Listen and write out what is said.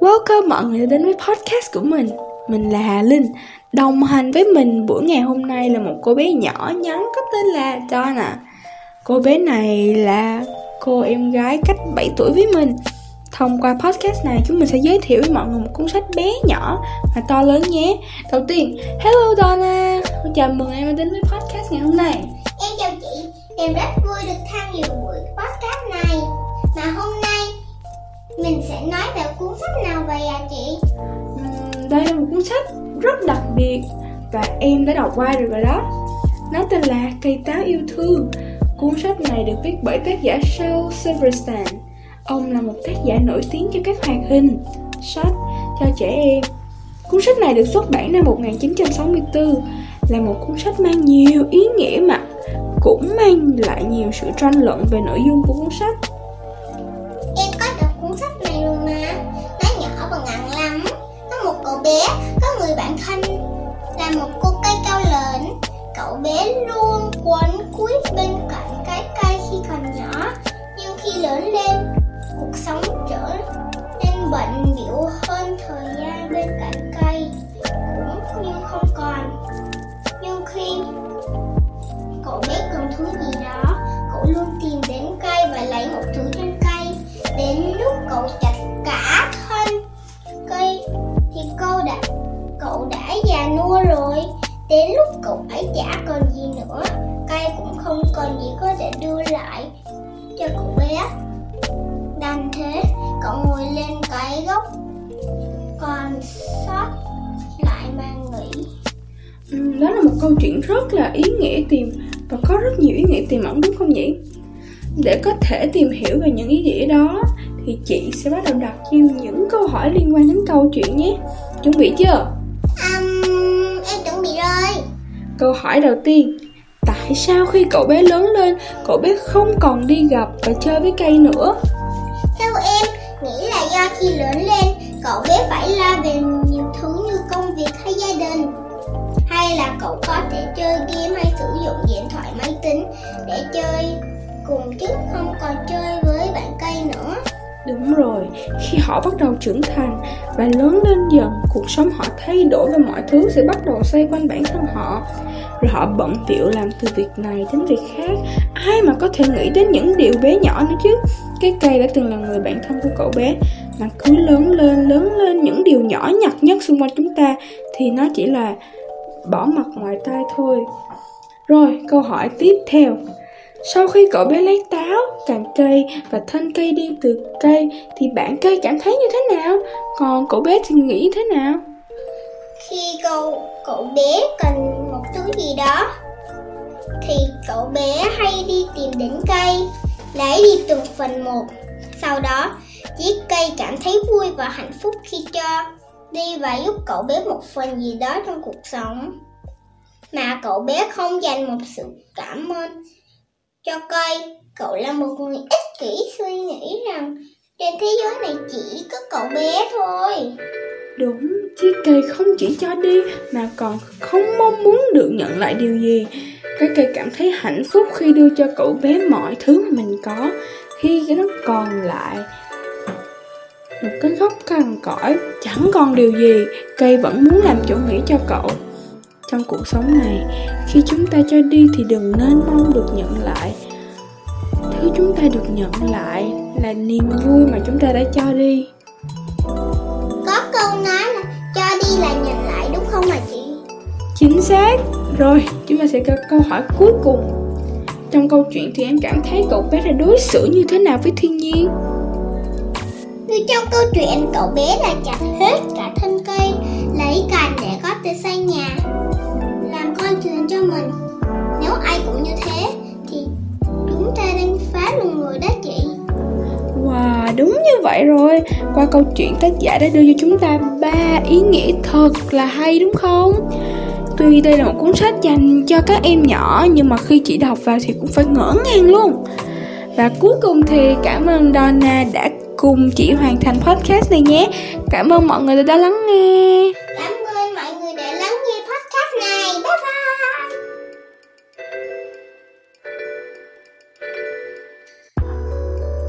Welcome mọi người đến với podcast của mình. Mình là Hà Linh, Đồng hành với mình buổi ngày hôm nay là một cô bé nhỏ nhắn có tên là Donna. Cô bé này là cô em gái cách 7 tuổi với mình. Thông qua podcast này chúng mình sẽ giới thiệu với mọi người một cuốn sách bé nhỏ mà to lớn nhé. Đầu tiên, hello Donna. Chào mừng em đến với podcast ngày hôm nay. Em chào chị, em rất vui được tham dự buổi podcast này. Mà hôm nay mình sẽ nói về cuốn sách nào vậy à chị? Uhm, Đây là một cuốn sách rất đặc biệt Và em đã đọc qua rồi rồi đó. Nó tên là Cây táo yêu thương. Cuốn sách này được viết bởi tác giả Shel Silverstein Ông là một tác giả nổi tiếng cho các hoạt hình, sách cho trẻ em. Cuốn sách này được xuất bản năm 1964 Là một cuốn sách mang nhiều ý nghĩa mà cũng mang lại nhiều sự tranh luận về nội dung của cuốn sách. Cậu chặt cả thân cây Thì cậu đã cậu đã già nua rồi. Đến lúc cậu ấy chả còn gì nữa, Cây cũng không còn gì có thể đưa lại cho cậu bé. Đành thế, cậu ngồi lên cái gốc, Còn sót lại mà nghĩ ừ, Đó là một câu chuyện rất là ý nghĩa tìm, Và có rất nhiều ý nghĩa tiềm ẩn đúng không nhỉ? Để có thể tìm hiểu về những ý nghĩa đó thì chị sẽ bắt đầu đặt em những câu hỏi liên quan đến câu chuyện nhé Chuẩn bị chưa? um, Em chuẩn bị rồi Câu hỏi đầu tiên Tại sao khi cậu bé lớn lên Cậu bé không còn đi gặp và chơi với cây nữa Theo em, nghĩ là do khi lớn lên, cậu bé phải lo về nhiều thứ như công việc hay gia đình. Hay là cậu có thể chơi game hay sử dụng điện thoại máy tính để chơi cùng chứ không còn chơi với. Đúng rồi, khi họ bắt đầu trưởng thành và lớn lên dần, cuộc sống họ thay đổi và mọi thứ sẽ bắt đầu xoay quanh bản thân họ. Rồi họ bận bịu làm từ việc này đến việc khác. Ai mà có thể nghĩ đến những điều bé nhỏ nữa chứ? Cái cây đã từng là người bạn thân của cậu bé, mà cứ lớn lên, lớn lên những điều nhỏ nhặt nhất xung quanh chúng ta thì nó chỉ là bỏ mặt ngoài tai thôi. Rồi, câu hỏi tiếp theo. Sau khi cậu bé lấy táo, cành cây và thân cây đi từ cây thì bạn cây cảm thấy như thế nào? Còn cậu bé thì nghĩ thế nào? Khi cậu, cậu bé cần một thứ gì đó thì cậu bé hay đi tìm đến cây, lấy đi từng phần một. Sau đó, chiếc cây cảm thấy vui và hạnh phúc khi cho đi và giúp cậu bé một phần gì đó trong cuộc sống. Mà cậu bé không dành một sự cảm ơn cho cây. Cậu là một người ích kỷ suy nghĩ rằng trên thế giới này chỉ có cậu bé thôi. Đúng, chiếc cây không chỉ cho đi mà còn không mong muốn được nhận lại điều gì. Cái cây cảm thấy hạnh phúc khi đưa cho cậu bé mọi thứ mà mình có. Khi cái nó còn lại một cái gốc cằn cõi, chẳng còn điều gì, cây vẫn muốn làm chỗ nghỉ cho cậu. Trong cuộc sống này, khi chúng ta cho đi thì đừng nên mong được nhận lại. Thứ chúng ta được nhận lại là niềm vui mà chúng ta đã cho đi. Có câu nói là cho đi là nhận lại đúng không hả chị? Chính xác Rồi, chúng ta sẽ có câu hỏi cuối cùng Trong câu chuyện thì em cảm thấy cậu bé đã đối xử như thế nào với thiên nhiên? Như trong câu chuyện cậu bé là chặt hết cả thân cây Lấy cành để có thể xây nhà vậy rồi. Qua câu chuyện tác giả đã đưa cho chúng ta ba ý nghĩa thật là hay, đúng không? Tuy đây là một cuốn sách dành cho các em nhỏ, Nhưng mà khi chị đọc vào thì cũng phải ngỡ ngàng luôn. Và cuối cùng thì cảm ơn Donna đã cùng chị hoàn thành podcast này nhé. Cảm ơn mọi người đã lắng nghe.